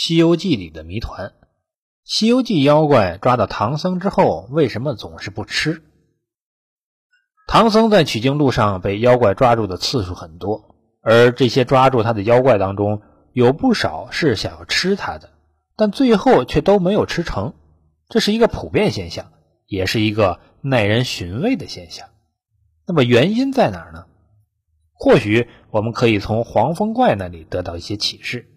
西游记》里的谜团：西游记妖怪抓到唐僧之后，为什么总是不吃？唐僧在取经路上被妖怪抓住的次数很多，而这些抓住他的妖怪当中，有不少是想要吃他的，但最后却都没有吃成。这是一个普遍现象，也是一个耐人寻味的现象。那么原因在哪儿呢？或许我们可以从黄风怪那里得到一些启示。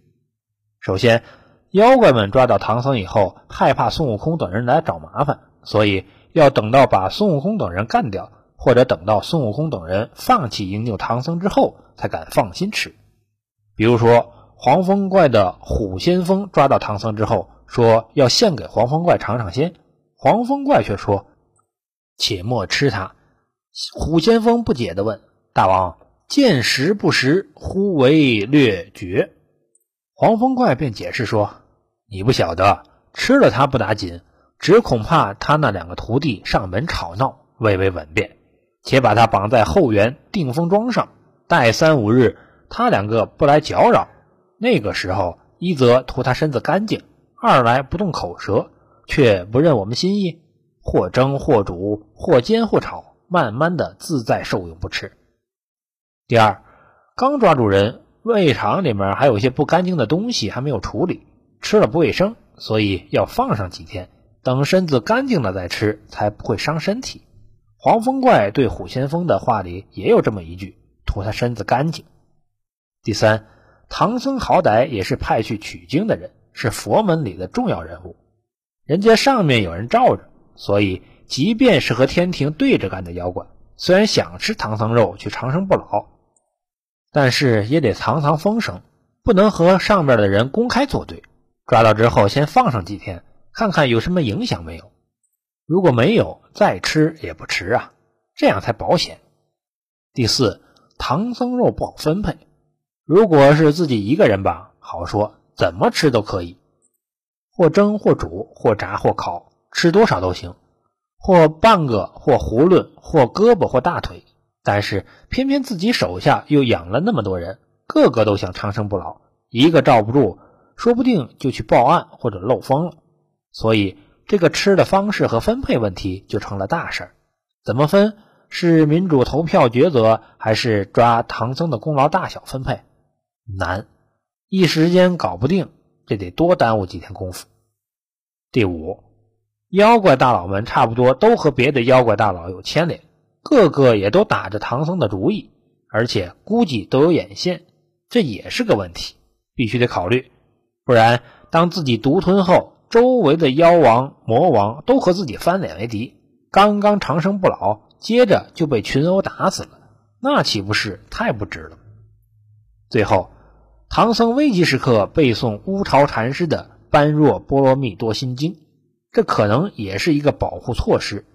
首先，妖怪们抓到唐僧以后，害怕孙悟空等人来找麻烦，所以要等到把孙悟空等人干掉，或者等到孙悟空等人放弃营救唐僧之后，才敢放心吃。比如说，黄风怪的虎先锋抓到唐僧之后，说要献给黄风怪尝尝鲜，黄风怪却说：“且莫吃它。”虎先锋不解地问：“大王，见食不食，忽为略绝？”黄风怪便解释说：“你不晓得，吃了他不打紧，只恐怕他那两个徒弟上门吵闹，未为稳便。且把他绑在后园定风桩上，待三五日，他两个不来搅扰，那个时候，一则图他身子干净，二来不动口舌，却不认我们心意，或蒸或煮，或煎或炒。”慢慢的自在受用不吃。第二，刚抓住人，胃肠里面还有一些不干净的东西还没有处理，吃了不卫生，所以要放上几天，等身子干净了再吃，才不会伤身体。黄风怪对虎先锋的话里也有这么一句，图他身子干净。第三，唐僧好歹也是派去取经的人，是佛门里的重要人物，人家上面有人罩着，所以。即便是和天庭对着干的妖怪，虽然想吃唐僧肉去长生不老，但是也得藏藏风声，不能和上边的人公开作对。抓到之后，先放上几天，看看有什么影响没有。如果没有，再吃也不迟啊，这样才保险。第四，唐僧肉不好分配。如果是自己一个人吧，好说，怎么吃都可以，或蒸或煮或炸或烤，吃多少都行。或半个，或囫囵，或胳膊，或大腿，但是偏偏自己手下又养了那么多人，个个都想长生不老，一个罩不住，说不定就去报案或者漏风了。所以这个吃的方式和分配问题就成了大事儿。怎么分？是民主投票抉择，还是抓唐僧的功劳大小分配？难，一时间搞不定，这得多耽误几天功夫。第五。妖怪大佬们差不多都和别的妖怪大佬有牵连，个个也都打着唐僧的主意，而且估计都有眼线，这也是个问题，必须得考虑。不然，当自己独吞后，周围的妖王、魔王都和自己翻脸为敌，刚刚长生不老，接着就被群殴打死了，那岂不是太不值了？最后，唐僧危急时刻背诵乌巢禅师的《般若波罗蜜多心经》。这可能也是一个保护措施。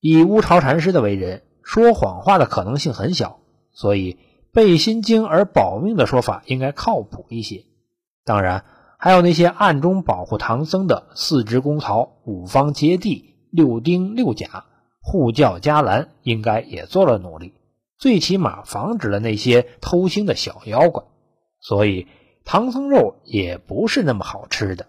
以乌巢禅师的为人，说谎话的可能性很小，所以背心经而保命的说法应该靠谱一些。当然，还有那些暗中保护唐僧的四支公曹、五方揭谛、六丁六甲、护教伽蓝，应该也做了努力，最起码防止了那些偷腥的小妖怪。所以，唐僧肉也不是那么好吃的。